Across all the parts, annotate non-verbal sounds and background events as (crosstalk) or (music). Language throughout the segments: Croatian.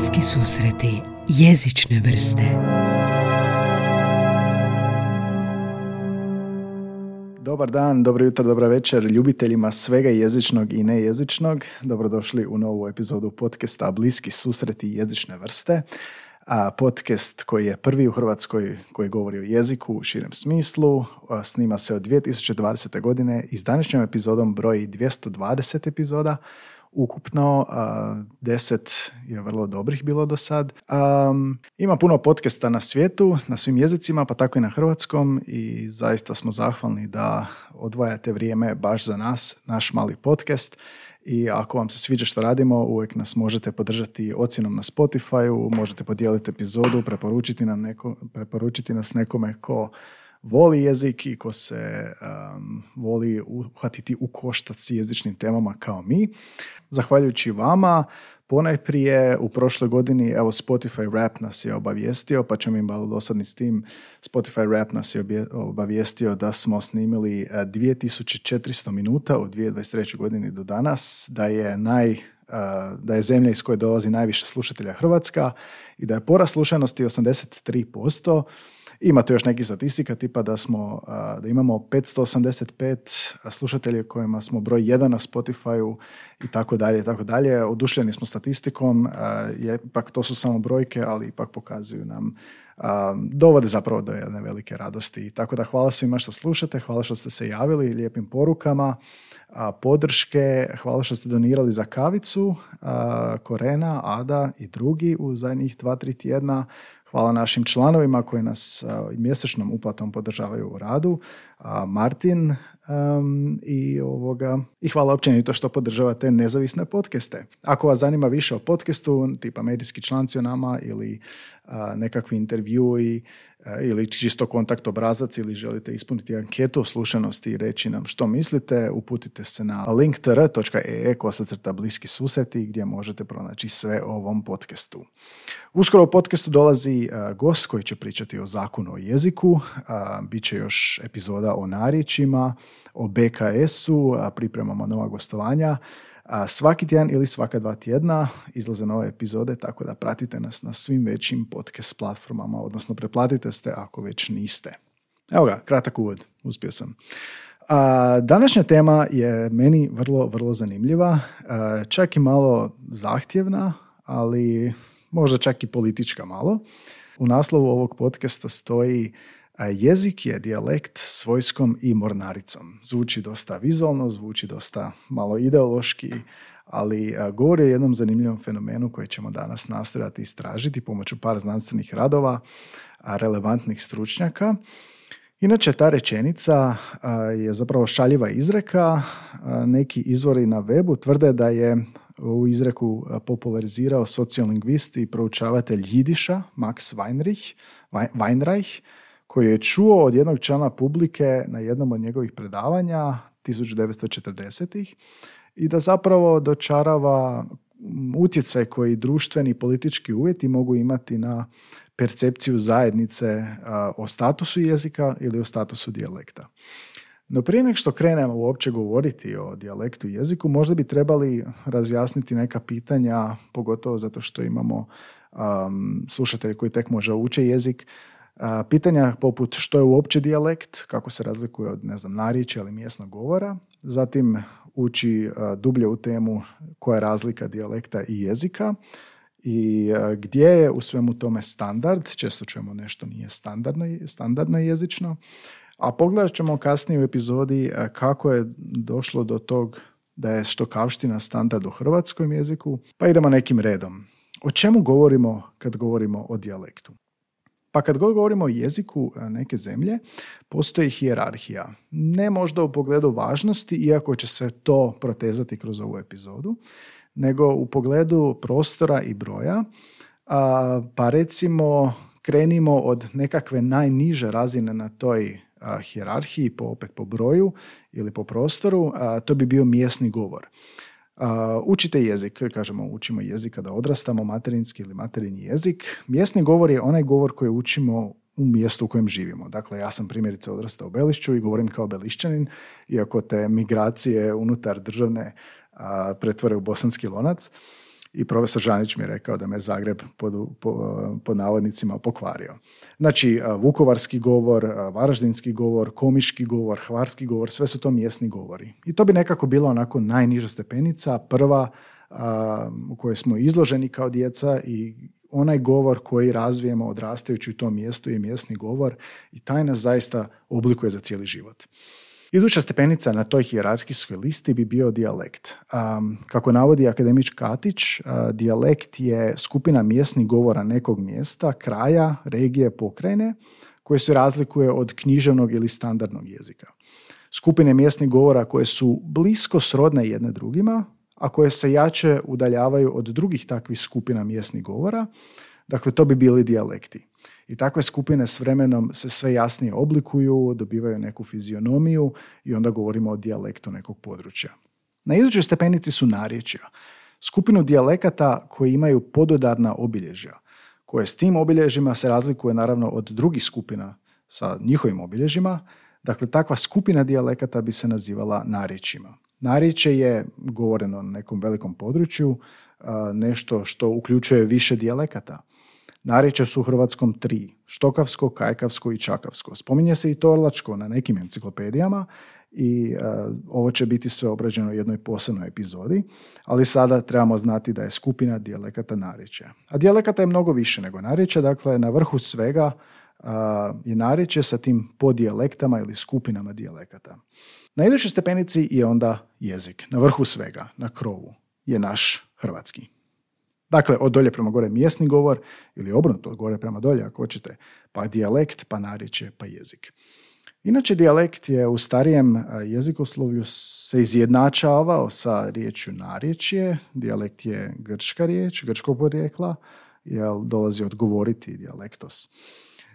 Bliski susreti jezične vrste Dobar dan, dobro jutro, dobra večer ljubiteljima svega jezičnog i nejezičnog. Dobrodošli u novu epizodu podcasta Bliski susreti jezične vrste. A podcast koji je prvi u Hrvatskoj koji govori o jeziku u širem smislu. Snima se od 2020. godine i s današnjom epizodom broji 220 epizoda ukupno, deset je vrlo dobrih bilo do sad. ima puno podcasta na svijetu, na svim jezicima, pa tako i na hrvatskom i zaista smo zahvalni da odvajate vrijeme baš za nas, naš mali podcast. I ako vam se sviđa što radimo, uvijek nas možete podržati ocjenom na Spotify, možete podijeliti epizodu, preporučiti, nam neko, preporučiti nas nekome ko voli jezik i ko se um, voli uhvatiti u koštac s jezičnim temama kao mi. Zahvaljujući vama, ponajprije u prošloj godini evo Spotify Rap nas je obavijestio, pa ćemo im malo dosadni s tim. Spotify Rap nas je obavijestio da smo snimili 2400 e, minuta u 2023. godini do danas, da je naj e, da je zemlja iz koje dolazi najviše slušatelja Hrvatska i da je porast slušanosti 83%. Ima tu još nekih statistika tipa da smo da imamo 585 slušatelja kojima smo broj jedan na Spotify-u i tako dalje i tako dalje. Odušljeni smo statistikom, je, ipak to su samo brojke, ali ipak pokazuju nam dovode zapravo do jedne velike radosti. Tako da hvala svima što slušate, hvala što ste se javili lijepim porukama, podrške, hvala što ste donirali za kavicu, Korena, Ada i drugi u zadnjih dva, tri tjedna. Hvala našim članovima koji nas mjesečnom uplatom podržavaju u radu. Martin i, ovoga, i hvala općenito što podržavate nezavisne podcaste. Ako vas zanima više o podcastu, tipa medijski članci o nama ili nekakvi intervjui ili čisto kontakt obrazac ili želite ispuniti anketu o slušanosti i reći nam što mislite, uputite se na linktr.ee kosacrta bliski susreti gdje možete pronaći sve o ovom podcastu. Uskoro u podcastu dolazi gost koji će pričati o zakonu o jeziku, Biće još epizoda o narječima, o BKS-u, pripremamo nova gostovanja, a svaki tjedan ili svaka dva tjedna izlaze nove epizode, tako da pratite nas na svim većim podcast platformama, odnosno preplatite ste ako već niste. Evo ga, kratak uvod, uspio sam. A, današnja tema je meni vrlo, vrlo zanimljiva, čak i malo zahtjevna, ali možda čak i politička malo. U naslovu ovog podcasta stoji a jezik je dijalekt s vojskom i mornaricom. Zvuči dosta vizualno, zvuči dosta malo ideološki, ali govori o jednom zanimljivom fenomenu koji ćemo danas nastojati istražiti pomoću par znanstvenih radova, relevantnih stručnjaka. Inače, ta rečenica je zapravo šaljiva izreka. Neki izvori na webu tvrde da je u izreku popularizirao sociolingvist i proučavatelj jidiša Max Weinreich, Weinreich koji je čuo od jednog člana publike na jednom od njegovih predavanja 1940-ih i da zapravo dočarava utjecaj koji društveni i politički uvjeti mogu imati na percepciju zajednice o statusu jezika ili o statusu dijalekta. No prije nek što krenemo uopće govoriti o dijalektu i jeziku, možda bi trebali razjasniti neka pitanja, pogotovo zato što imamo um, slušatelje koji tek možda uče jezik, Pitanja poput što je uopće dijalekt, kako se razlikuje od ne znam, narječja ili mjesnog govora, zatim uči dublje u temu koja je razlika dijalekta i jezika. I gdje je u svemu tome standard, često čujemo nešto nije standardno, standardno jezično, a pogledat ćemo kasnije u epizodi kako je došlo do tog da je štokavština standard u hrvatskom jeziku, pa idemo nekim redom. O čemu govorimo kad govorimo o dijalektu? Pa kad govorimo o jeziku e, neke zemlje, postoji hijerarhija. Ne možda u pogledu važnosti, iako će se to protezati kroz ovu epizodu, nego u pogledu prostora i broja. Pa recimo krenimo od nekakve najniže razine na toj hijerarhiji, po, opet po broju ili po prostoru, to bi bio mjesni govor. Uh, učite jezik, kažemo učimo jezik kada odrastamo, materinski ili materinji jezik. Mjesni govor je onaj govor koji učimo u mjestu u kojem živimo. Dakle, ja sam primjerice odrastao u Belišću i govorim kao belišćanin, iako te migracije unutar državne uh, pretvore u bosanski lonac. I profesor Žanić mi je rekao da me Zagreb pod, pod navodnicima pokvario. Znači, vukovarski govor, varaždinski govor, komiški govor, hvarski govor, sve su to mjesni govori. I to bi nekako bila onako najniža stepenica, prva u kojoj smo izloženi kao djeca i onaj govor koji razvijemo odrastajući u tom mjestu je mjesni govor i taj nas zaista oblikuje za cijeli život. Iduća stepenica na toj hijerarhijskoj listi bi bio dijalekt. kako navodi akademič Katić, dijalekt je skupina mjesnih govora nekog mjesta, kraja, regije, pokrajine, koje se razlikuje od književnog ili standardnog jezika. Skupine mjesnih govora koje su blisko srodne jedne drugima, a koje se jače udaljavaju od drugih takvih skupina mjesnih govora, dakle to bi bili dijalekti. I takve skupine s vremenom se sve jasnije oblikuju, dobivaju neku fizionomiju i onda govorimo o dijalektu nekog područja. Na idućoj stepenici su narječja. Skupinu dijalekata koji imaju pododarna obilježja, koje s tim obilježjima se razlikuje naravno od drugih skupina sa njihovim obilježjima. Dakle, takva skupina dijalekata bi se nazivala narječjima. Narječje je, govoreno na nekom velikom području, nešto što uključuje više dijalekata. Narječja su u hrvatskom tri, štokavsko, kajkavsko i čakavsko. Spominje se i torlačko na nekim enciklopedijama i ovo će biti sve obrađeno u jednoj posebnoj epizodi, ali sada trebamo znati da je skupina dijalekata narječja. A dijalekata je mnogo više nego narječja, dakle na vrhu svega je narječje sa tim podijalektama ili skupinama dijalekata. Na idućoj stepenici je onda jezik. Na vrhu svega, na krovu, je naš hrvatski. Dakle, od dolje prema gore mjesni govor ili obrnuto od gore prema dolje ako hoćete, pa dijalekt, pa narječje, pa jezik. Inače, dijalekt je u starijem jezikoslovlju se izjednačavao sa riječju narječje. Dijalekt je grčka riječ, grčkog porijekla, jer dolazi od govoriti dijalektos.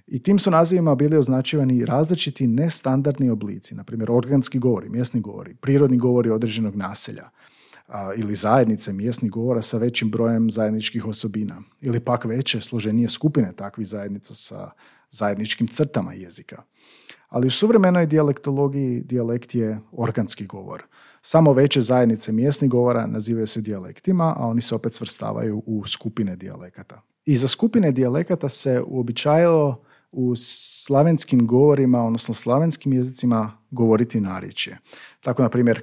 I tim su nazivima bili označivani različiti nestandardni oblici, na primjer organski govori, mjesni govori, prirodni govori određenog naselja a, ili zajednice mjesnih govora sa većim brojem zajedničkih osobina ili pak veće složenije skupine takvih zajednica sa zajedničkim crtama jezika. Ali u suvremenoj dijalektologiji dijalekt je organski govor. Samo veće zajednice mjesnih govora nazivaju se dijalektima, a oni se opet svrstavaju u skupine dijalekata. I za skupine dijalekata se uobičajilo u slavenskim govorima, odnosno slavenskim jezicima govoriti narječje. Tako, na primjer,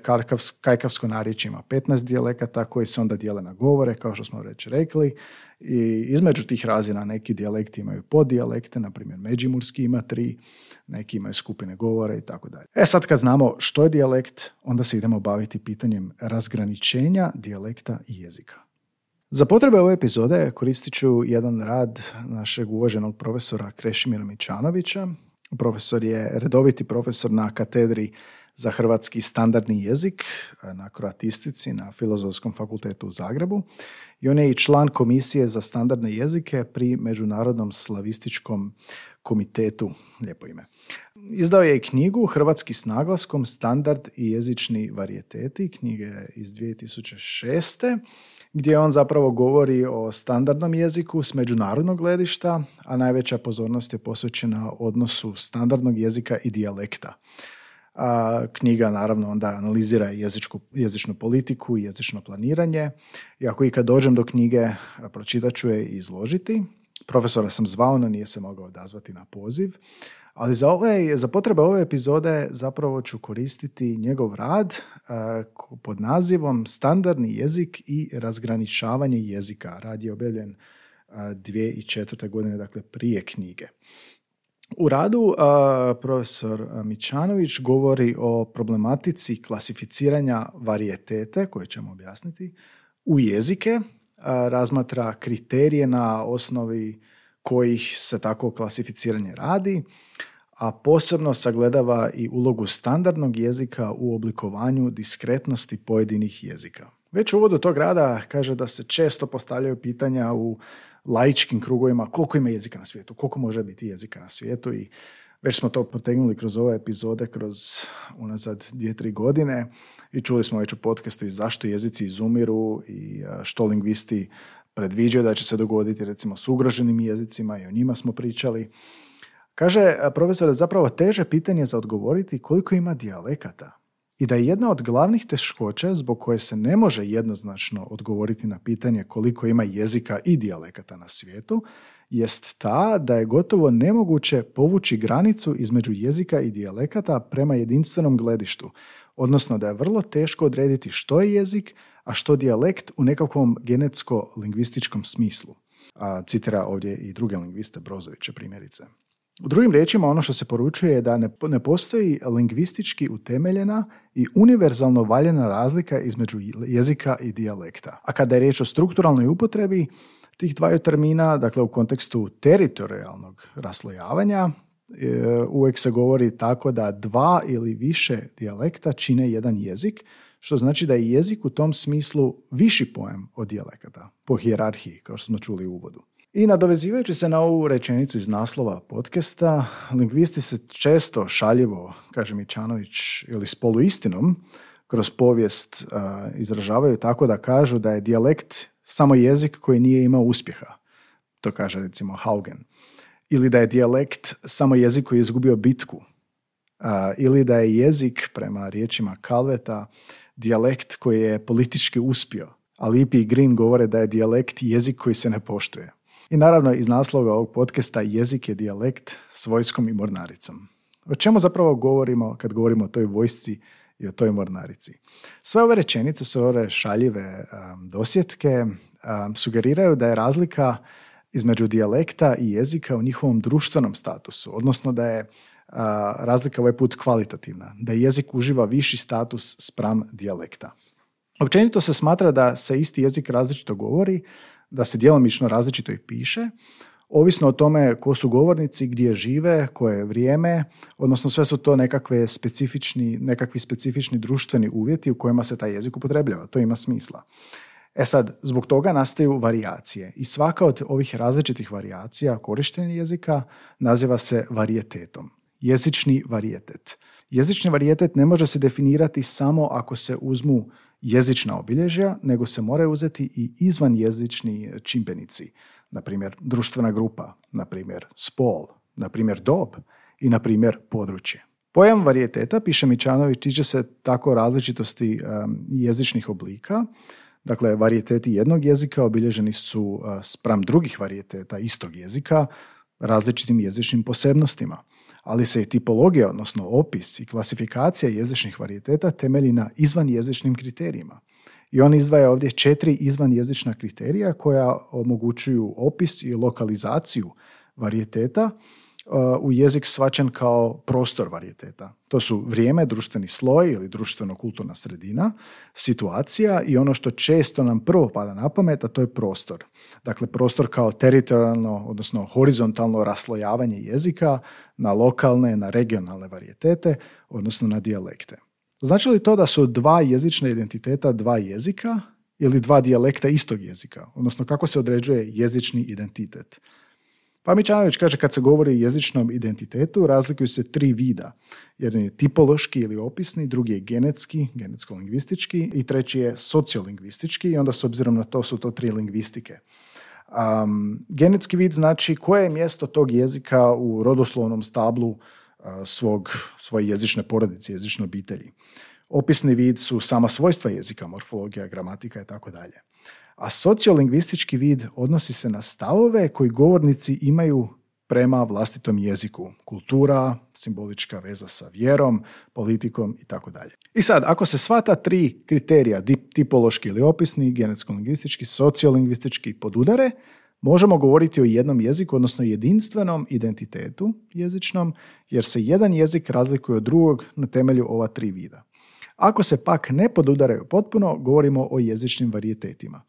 kajkavsko narječje ima 15 dijalekata koji se onda dijele na govore, kao što smo već rekli. I između tih razina neki dijalekti imaju poddijalekte, na primjer Međimurski ima tri, neki imaju skupine govore i tako dalje. E sad kad znamo što je dijalekt, onda se idemo baviti pitanjem razgraničenja dijalekta i jezika. Za potrebe ove epizode koristit ću jedan rad našeg uvaženog profesora Krešimira Mičanovića. Profesor je redoviti profesor na katedri za hrvatski standardni jezik na kroatistici na Filozofskom fakultetu u Zagrebu i on je i član komisije za standardne jezike pri Međunarodnom slavističkom komitetu, lijepo ime. Izdao je i knjigu Hrvatski s naglaskom, standard i jezični varijeteti, knjige iz 2006 gdje on zapravo govori o standardnom jeziku s međunarodnog gledišta, a najveća pozornost je posvećena odnosu standardnog jezika i dijalekta. A, knjiga naravno onda analizira jezičku, jezičnu politiku i jezično planiranje. I ako i kad dođem do knjige, pročitat ću je i izložiti. Profesora sam zvao, no nije se mogao odazvati na poziv. Ali za, ove, za potrebe ove epizode zapravo ću koristiti njegov rad pod nazivom Standardni jezik i razgraničavanje jezika. Rad je objavljen 2004. godine, dakle prije knjige. U radu profesor Mičanović govori o problematici klasificiranja varijetete, koje ćemo objasniti, u jezike, razmatra kriterije na osnovi kojih se tako klasificiranje radi, a posebno sagledava i ulogu standardnog jezika u oblikovanju diskretnosti pojedinih jezika. Već u uvodu tog rada kaže da se često postavljaju pitanja u laičkim krugovima koliko ima jezika na svijetu, koliko može biti jezika na svijetu i već smo to potegnuli kroz ove epizode, kroz unazad dvije, tri godine i čuli smo već u podcastu i zašto jezici izumiru i što lingvisti predviđaju da će se dogoditi recimo s ugroženim jezicima i o njima smo pričali. Kaže profesor, zapravo teže pitanje za odgovoriti koliko ima dijalekata i da je jedna od glavnih teškoća zbog koje se ne može jednoznačno odgovoriti na pitanje koliko ima jezika i dijalekata na svijetu, jest ta da je gotovo nemoguće povući granicu između jezika i dijalekata prema jedinstvenom gledištu, odnosno da je vrlo teško odrediti što je jezik, a što dijalekt u nekakvom genetsko-lingvističkom smislu. A, citira ovdje i druge lingviste Brozovića primjerice. U drugim riječima ono što se poručuje je da ne, ne postoji lingvistički utemeljena i univerzalno valjena razlika između jezika i dijalekta. A kada je riječ o strukturalnoj upotrebi tih dvaju termina, dakle u kontekstu teritorijalnog raslojavanja, e, uvijek se govori tako da dva ili više dijalekta čine jedan jezik, što znači da je jezik u tom smislu viši pojam od dijalekata, po hijerarhiji, kao što smo čuli u uvodu. I nadovezivajući se na ovu rečenicu iz naslova podcasta, lingvisti se često šaljivo, kaže Mičanović, ili s poluistinom, kroz povijest izražavaju tako da kažu da je dijalekt samo jezik koji nije imao uspjeha. To kaže recimo Haugen. Ili da je dijalekt samo jezik koji je izgubio bitku. ili da je jezik, prema riječima Kalveta, dijalekt koji je politički uspio. A Lipi i Green govore da je dijalekt jezik koji se ne poštuje. I naravno iz naslova ovog podcasta jezik je dijalekt s vojskom i mornaricom. O čemu zapravo govorimo kad govorimo o toj vojsci i o toj mornarici? Sve ove rečenice su ove šaljive um, dosjetke, um, sugeriraju da je razlika između dijalekta i jezika u njihovom društvenom statusu, odnosno da je uh, razlika ovaj put kvalitativna, da jezik uživa viši status spram dijalekta. Općenito se smatra da se isti jezik različito govori, da se djelomično različito i piše, ovisno o tome ko su govornici, gdje žive, koje je vrijeme, odnosno sve su to nekakve specifični, nekakvi specifični društveni uvjeti u kojima se taj jezik upotrebljava. To ima smisla. E sad, zbog toga nastaju varijacije i svaka od ovih različitih varijacija korištenja jezika naziva se varijetetom. Jezični varijetet. Jezični varijetet ne može se definirati samo ako se uzmu jezična obilježja, nego se moraju uzeti i izvan jezični čimbenici, na primjer društvena grupa, na primjer spol, na primjer dob i na primjer područje. Pojam varijeteta, piše Mičanović, tiče se tako različitosti jezičnih oblika. Dakle, varijeteti jednog jezika obilježeni su uh, spram drugih varijeteta istog jezika različitim jezičnim posebnostima ali se i tipologija, odnosno opis i klasifikacija jezičnih varijeteta temelji na izvanjezičnim kriterijima. I on izdvaja ovdje četiri izvanjezična kriterija koja omogućuju opis i lokalizaciju varijeteta u jezik svačan kao prostor varijeteta. To su vrijeme, društveni sloj ili društveno-kulturna sredina, situacija i ono što često nam prvo pada na pamet, a to je prostor. Dakle, prostor kao teritorijalno, odnosno horizontalno raslojavanje jezika na lokalne, na regionalne varijetete, odnosno na dijalekte. Znači li to da su dva jezična identiteta dva jezika ili dva dijalekta istog jezika? Odnosno kako se određuje jezični identitet? Pa Mičanović kaže kad se govori o jezičnom identitetu razlikuju se tri vida. Jedan je tipološki ili opisni, drugi je genetski, genetsko-lingvistički i treći je sociolingvistički i onda s obzirom na to su to tri lingvistike. Um, genetski vid znači koje je mjesto tog jezika u rodoslovnom stablu uh, svog, svoje jezične porodice, jezične obitelji. Opisni vid su sama svojstva jezika, morfologija, gramatika i tako dalje a sociolingvistički vid odnosi se na stavove koji govornici imaju prema vlastitom jeziku. Kultura, simbolička veza sa vjerom, politikom i tako dalje. I sad, ako se sva ta tri kriterija, tipološki ili opisni, genetsko-lingvistički, sociolingvistički podudare, možemo govoriti o jednom jeziku, odnosno jedinstvenom identitetu jezičnom, jer se jedan jezik razlikuje od drugog na temelju ova tri vida. Ako se pak ne podudaraju potpuno, govorimo o jezičnim varijetetima.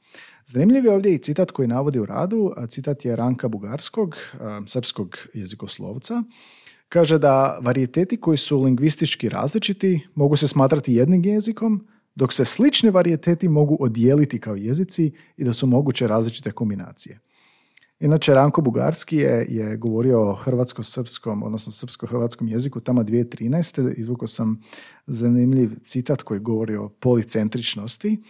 Zanimljiv je ovdje i citat koji navodi u radu, a citat je Ranka Bugarskog, srpskog jezikoslovca. Kaže da varijeteti koji su lingvistički različiti mogu se smatrati jednim jezikom, dok se slični varijeteti mogu odijeliti kao jezici i da su moguće različite kombinacije. Inače, Ranko Bugarski je, je govorio o hrvatsko-srpskom, odnosno srpsko-hrvatskom jeziku tamo 2013. Izvukao sam zanimljiv citat koji govori o policentričnosti.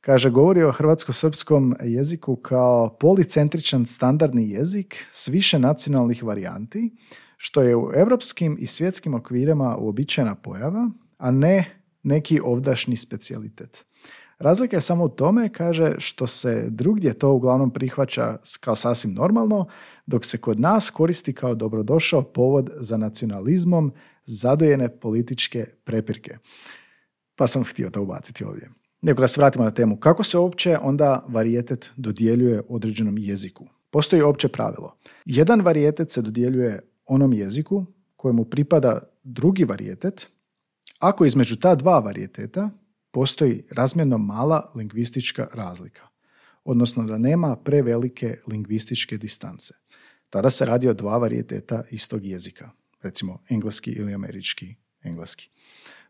Kaže, govori o hrvatsko-srpskom jeziku kao policentričan standardni jezik s više nacionalnih varijanti, što je u europskim i svjetskim okvirima uobičajena pojava, a ne neki ovdašnji specijalitet. Razlika je samo u tome, kaže, što se drugdje to uglavnom prihvaća kao sasvim normalno, dok se kod nas koristi kao dobrodošao povod za nacionalizmom zadojene političke prepirke. Pa sam htio to ubaciti ovdje. Nego da se vratimo na temu. Kako se uopće onda varijetet dodjeljuje određenom jeziku? Postoji opće pravilo. Jedan varijetet se dodjeljuje onom jeziku kojemu pripada drugi varijetet, ako između ta dva varijeteta postoji razmjerno mala lingvistička razlika, odnosno da nema prevelike lingvističke distance. Tada se radi o dva varijeteta istog jezika, recimo engleski ili američki engleski.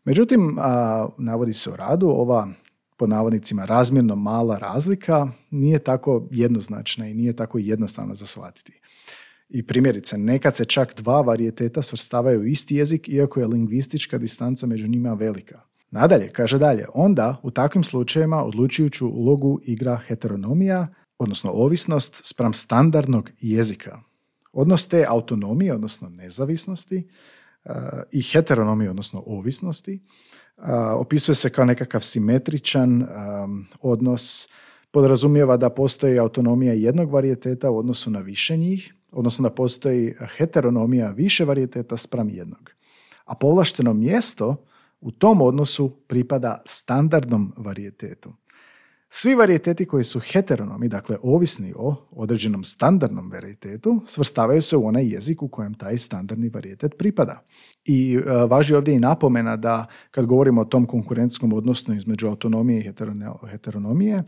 Međutim, a, navodi se u radu, ova po navodnicima razmjerno mala razlika nije tako jednoznačna i nije tako jednostavna za shvatiti. I primjerice, nekad se čak dva varijeteta svrstavaju u isti jezik, iako je lingvistička distanca među njima velika. Nadalje, kaže dalje, onda u takvim slučajevima odlučujuću ulogu igra heteronomija, odnosno ovisnost spram standardnog jezika. Odnos te autonomije, odnosno nezavisnosti, eh, i heteronomije, odnosno ovisnosti, eh, opisuje se kao nekakav simetričan eh, odnos, podrazumijeva da postoji autonomija jednog varijeteta u odnosu na više njih, odnosno da postoji heteronomija više varijeteta spram jednog. A povlašteno mjesto u tom odnosu pripada standardnom varijetetu. Svi varijeteti koji su heteronomi, dakle ovisni o određenom standardnom varijetetu, svrstavaju se u onaj jezik u kojem taj standardni varijetet pripada. I e, važi ovdje i napomena da kad govorimo o tom konkurentskom odnosu između autonomije i heteronomije,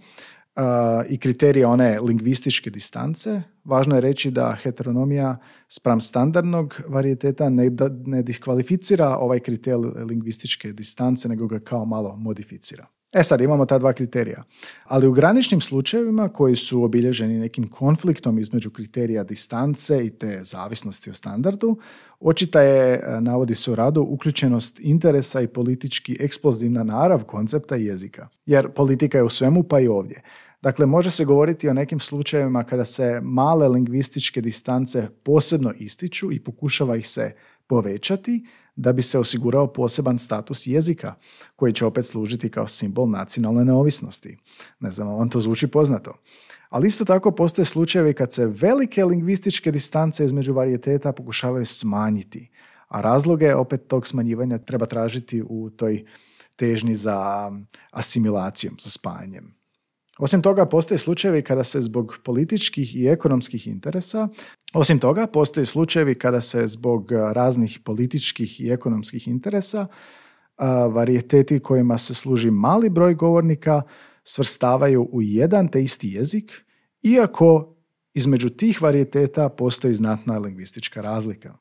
i kriterije one lingvističke distance. Važno je reći da heteronomija spram standardnog varijeteta ne, ne diskvalificira ovaj kriterij lingvističke distance, nego ga kao malo modificira. E sad imamo ta dva kriterija. Ali u graničnim slučajevima koji su obilježeni nekim konfliktom između kriterija distance i te zavisnosti o standardu, očita je, e, navodi se u radu, uključenost interesa i politički eksplozivna narav koncepta jezika. Jer politika je u svemu pa i ovdje. Dakle, može se govoriti o nekim slučajevima kada se male lingvističke distance posebno ističu i pokušava ih se povećati da bi se osigurao poseban status jezika koji će opet služiti kao simbol nacionalne neovisnosti. Ne znam, vam to zvuči poznato. Ali isto tako postoje slučajevi kad se velike lingvističke distance između varijeteta pokušavaju smanjiti, a razloge opet tog smanjivanja treba tražiti u toj težnji za asimilacijom, za spajanjem. Osim toga, postoje slučajevi kada se zbog političkih i ekonomskih interesa, osim toga, postoje slučajevi kada se zbog raznih političkih i ekonomskih interesa varijeteti kojima se služi mali broj govornika svrstavaju u jedan te isti jezik, iako između tih varijeteta postoji znatna lingvistička razlika.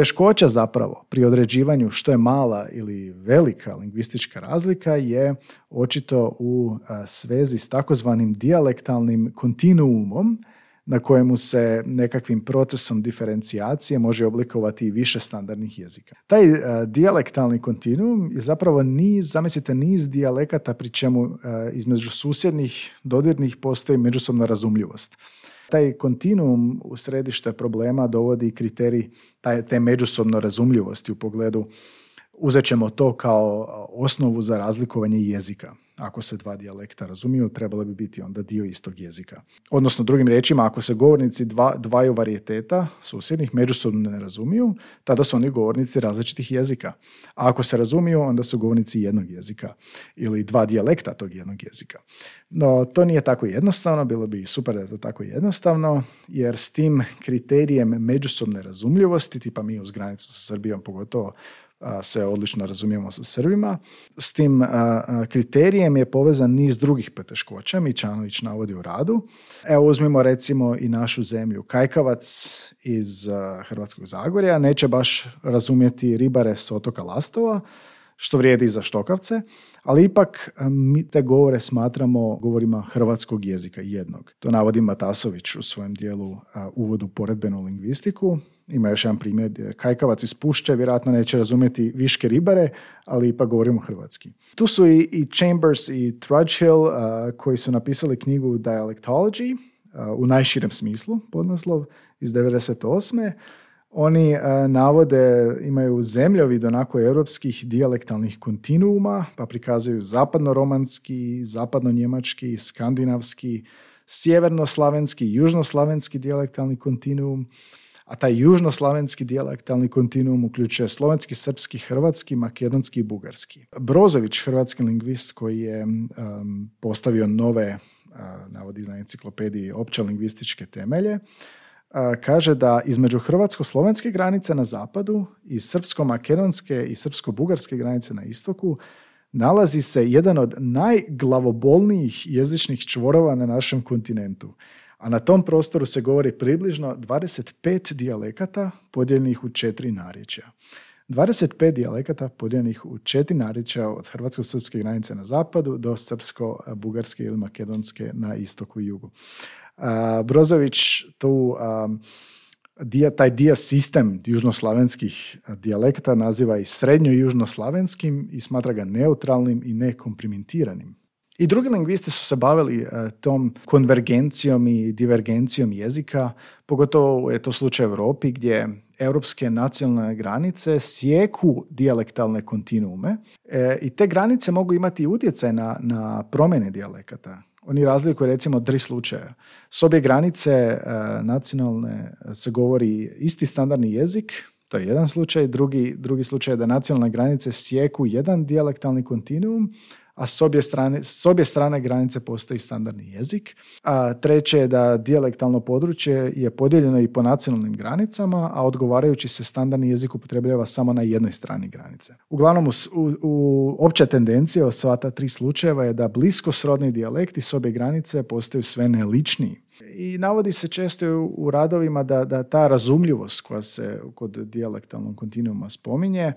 Teškoća zapravo pri određivanju što je mala ili velika lingvistička razlika je očito u svezi s takozvanim dijalektalnim kontinuumom na kojemu se nekakvim procesom diferencijacije može oblikovati i više standardnih jezika. Taj dijalektalni kontinuum je zapravo niz, zamislite, niz dijalekata pri čemu između susjednih dodirnih postoji međusobna razumljivost. Taj kontinuum u središte problema dovodi kriterij te međusobno razumljivosti u pogledu uzet ćemo to kao osnovu za razlikovanje jezika. Ako se dva dijalekta razumiju, trebalo bi biti onda dio istog jezika. Odnosno, drugim riječima, ako se govornici dva, dvaju varijeteta susjednih međusobno ne razumiju, tada su oni govornici različitih jezika. A ako se razumiju, onda su govornici jednog jezika ili dva dijalekta tog jednog jezika. No, to nije tako jednostavno, bilo bi super da je to tako jednostavno, jer s tim kriterijem međusobne razumljivosti, tipa mi uz granicu sa Srbijom pogotovo se odlično razumijemo sa Srbima. S tim kriterijem je povezan niz drugih poteškoća, Mičanović navodi u radu. Evo uzmimo recimo i našu zemlju. Kajkavac iz Hrvatskog Zagorja neće baš razumjeti ribare s otoka Lastova, što vrijedi i za štokavce, ali ipak mi te govore smatramo govorima hrvatskog jezika jednog. To navodi Matasović u svojem dijelu uvodu poredbenu lingvistiku ima još jedan primjer, kajkavac iz Pušće vjerojatno neće razumjeti viške ribare, ali ipak govorimo hrvatski. Tu su i, i Chambers i Trudgehill uh, koji su napisali knjigu Dialectology uh, u najširem smislu, podnaslov, iz 98. Oni e, navode, imaju zemljovid onako europskih dijalektalnih kontinuuma, pa prikazuju zapadno-romanski, zapadno-njemački, skandinavski, sjevernoslavenski, južnoslavenski dijalektalni kontinuum, a taj južnoslavenski dijalektalni kontinuum uključuje slovenski, srpski, hrvatski, makedonski i bugarski. Brozović, hrvatski lingvist koji je postavio nove, uh, navodi na enciklopediji, opće lingvističke temelje, kaže da između hrvatsko-slovenske granice na zapadu i srpsko-makedonske i srpsko-bugarske granice na istoku nalazi se jedan od najglavobolnijih jezičnih čvorova na našem kontinentu. A na tom prostoru se govori približno 25 dijalekata podijeljenih u četiri narječja. 25 dijalekata podijeljenih u četiri narječja od hrvatsko-srpske granice na zapadu do srpsko-bugarske ili makedonske na istoku i jugu. Brozović tu taj dio sistem južnoslavenskih dijalekta naziva i srednjo južnoslavenskim i smatra ga neutralnim i nekomprimentiranim. I drugi lingvisti su se bavili tom konvergencijom i divergencijom jezika, pogotovo je to slučaj u Europi gdje europske nacionalne granice sjeku dijalektalne kontinuume e, i te granice mogu imati utjecaj na, na promjene dijalekata. Oni razlikuju recimo tri slučaja. S obje granice e, nacionalne se govori isti standardni jezik, to je jedan slučaj. Drugi, drugi slučaj je da nacionalne granice sjeku jedan dijalektalni kontinuum, a s obje strane, s obje strane granice postoji standardni jezik. A treće je da dijalektalno područje je podijeljeno i po nacionalnim granicama, a odgovarajući se standardni jezik upotrebljava samo na jednoj strani granice. Uglavnom, u, u, opća tendencija od sva ta tri slučajeva je da blisko srodni dijalekti s obje granice postaju sve neličniji i navodi se često u radovima da, da ta razumljivost koja se kod dijalektalnog kontinuuma spominje,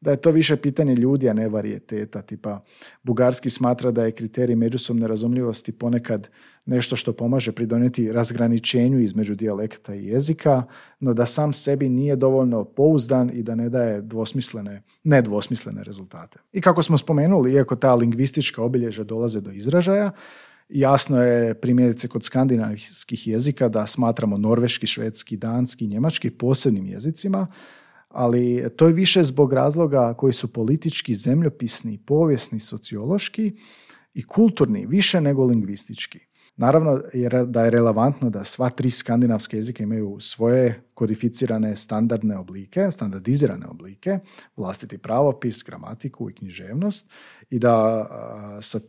da je to više pitanje ljudi, a ne varijeteta. Tipa, Bugarski smatra da je kriterij međusobne razumljivosti ponekad nešto što pomaže pridonijeti razgraničenju između dijalekta i jezika, no da sam sebi nije dovoljno pouzdan i da ne daje dvosmislene, nedvosmislene rezultate. I kako smo spomenuli, iako ta lingvistička obilježja dolaze do izražaja, Jasno je primjerice kod skandinavskih jezika da smatramo norveški, švedski, danski, njemački posebnim jezicima, ali to je više zbog razloga koji su politički, zemljopisni, povijesni, sociološki i kulturni, više nego lingvistički. Naravno da je relevantno da sva tri skandinavske jezika imaju svoje kodificirane standardne oblike, standardizirane oblike, vlastiti pravopis, gramatiku i književnost i da sa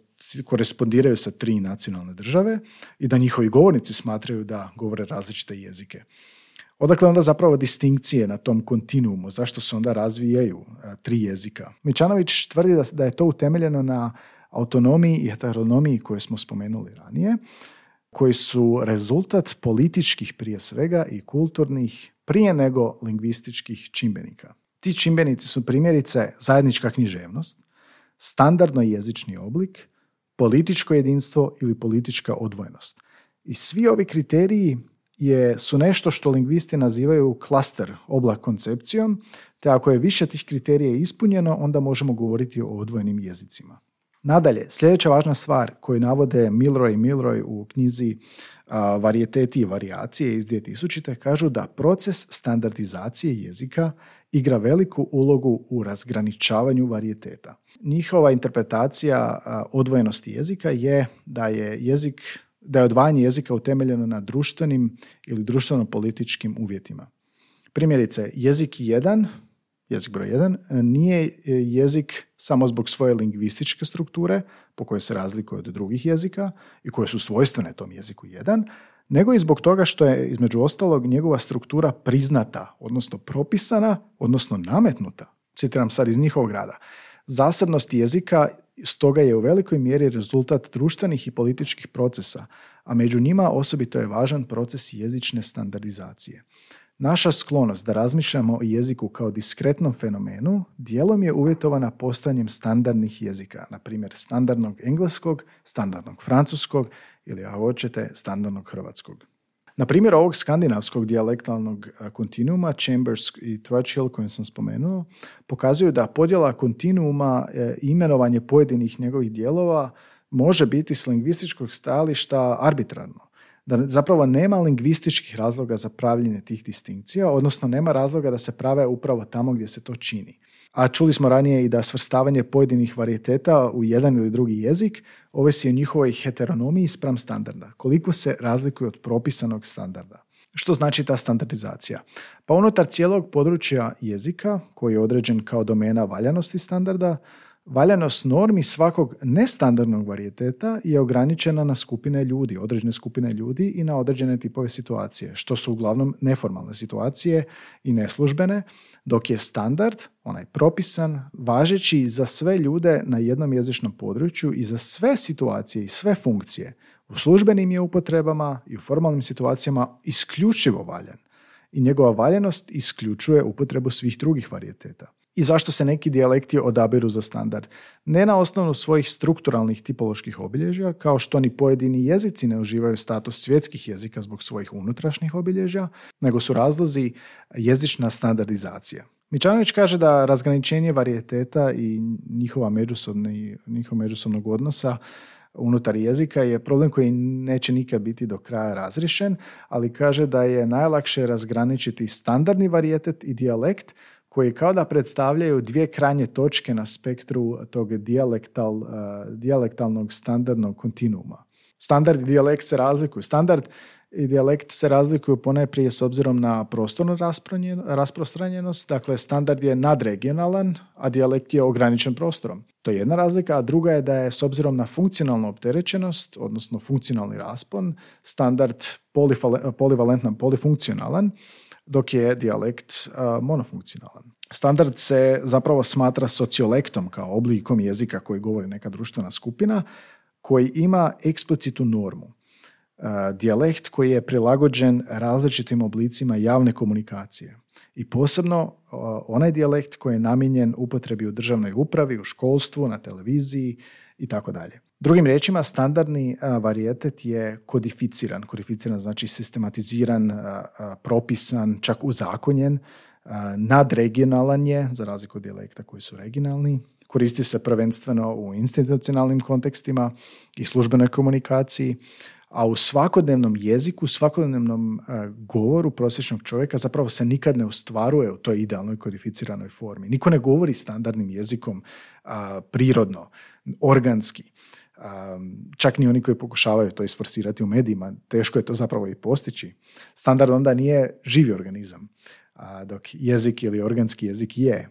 korespondiraju sa tri nacionalne države i da njihovi govornici smatraju da govore različite jezike. Odakle onda zapravo distinkcije na tom kontinuumu, zašto se onda razvijaju tri jezika? Mičanović tvrdi da, da je to utemeljeno na autonomiji i heteronomiji koje smo spomenuli ranije, koji su rezultat političkih prije svega i kulturnih prije nego lingvističkih čimbenika. Ti čimbenici su primjerice zajednička književnost, standardno jezični oblik, političko jedinstvo ili politička odvojenost. I svi ovi kriteriji je, su nešto što lingvisti nazivaju klaster, oblak koncepcijom, te ako je više tih kriterija ispunjeno, onda možemo govoriti o odvojenim jezicima. Nadalje, sljedeća važna stvar koju navode Milroy i Milroy u knjizi Varijeteti i varijacije iz 2000. kažu da proces standardizacije jezika igra veliku ulogu u razgraničavanju varijeteta. Njihova interpretacija odvojenosti jezika je da je jezik da je odvajanje jezika utemeljeno na društvenim ili društveno-političkim uvjetima. Primjerice, jezik jedan, jezik broj jedan, nije jezik samo zbog svoje lingvističke strukture, po kojoj se razlikuje od drugih jezika i koje su svojstvene tom jeziku jedan, nego i zbog toga što je između ostalog njegova struktura priznata, odnosno propisana, odnosno nametnuta. Citiram sad iz njihovog rada. Zasebnost jezika stoga je u velikoj mjeri rezultat društvenih i političkih procesa, a među njima osobito je važan proces jezične standardizacije. Naša sklonost da razmišljamo o jeziku kao diskretnom fenomenu dijelom je uvjetovana postojanjem standardnih jezika, na primjer standardnog engleskog, standardnog francuskog ili ako hoćete standardnog hrvatskog. Na primjer ovog skandinavskog dijalektalnog kontinuuma, Chambers i Trudgill kojem sam spomenuo, pokazuju da podjela kontinuuma e, imenovanje pojedinih njegovih dijelova može biti s lingvističkog stajališta arbitrarno. Da zapravo nema lingvističkih razloga za pravljenje tih distinkcija, odnosno nema razloga da se prave upravo tamo gdje se to čini. A čuli smo ranije i da svrstavanje pojedinih varijeteta u jedan ili drugi jezik ovisi o njihovoj heteronomiji spram standarda. Koliko se razlikuje od propisanog standarda. Što znači ta standardizacija? Pa unutar cijelog područja jezika, koji je određen kao domena valjanosti standarda, valjanost normi svakog nestandardnog varijeteta je ograničena na skupine ljudi, određene skupine ljudi i na određene tipove situacije, što su uglavnom neformalne situacije i neslužbene, dok je standard, onaj propisan, važeći za sve ljude na jednom jezičnom području i za sve situacije i sve funkcije. U službenim je upotrebama i u formalnim situacijama isključivo valjan i njegova valjanost isključuje upotrebu svih drugih varijeteta. I zašto se neki dijalekti odabiru za standard? Ne na osnovu svojih strukturalnih tipoloških obilježja, kao što ni pojedini jezici ne uživaju status svjetskih jezika zbog svojih unutrašnjih obilježja, nego su razlozi jezična standardizacija. Mičanović kaže da razgraničenje varijeteta i njihova međusobni, njihov međusobnog odnosa unutar jezika je problem koji neće nikad biti do kraja razrišen, ali kaže da je najlakše razgraničiti standardni varijetet i dijalekt koji kao da predstavljaju dvije krajnje točke na spektru tog dijalektal, uh, dijalektalnog standardnog kontinuuma. Standard i dijalekt se razlikuju. Standard i dijalekt se razlikuju ponajprije s obzirom na prostornu rasprostranjenost. Dakle, standard je nadregionalan, a dijalekt je ograničen prostorom. To je jedna razlika, a druga je da je s obzirom na funkcionalnu opterećenost, odnosno funkcionalni raspon, standard polivalentan, polifunkcionalan, dok je dijalekt monofunkcionalan. Standard se zapravo smatra sociolektom kao oblikom jezika koji govori neka društvena skupina koji ima eksplicitu normu. Dijalekt koji je prilagođen različitim oblicima javne komunikacije i posebno onaj dijalekt koji je namijenjen upotrebi u državnoj upravi, u školstvu, na televiziji i tako dalje. Drugim riječima, standardni varijetet je kodificiran. Kodificiran znači sistematiziran, propisan, čak uzakonjen, nadregionalan je, za razliku od dijalekta koji su regionalni. Koristi se prvenstveno u institucionalnim kontekstima i službenoj komunikaciji, a u svakodnevnom jeziku, svakodnevnom govoru prosječnog čovjeka zapravo se nikad ne ostvaruje u toj idealnoj kodificiranoj formi. Niko ne govori standardnim jezikom prirodno, organski čak ni oni koji pokušavaju to isforsirati u medijima, teško je to zapravo i postići. Standard onda nije živi organizam, dok jezik ili organski jezik je.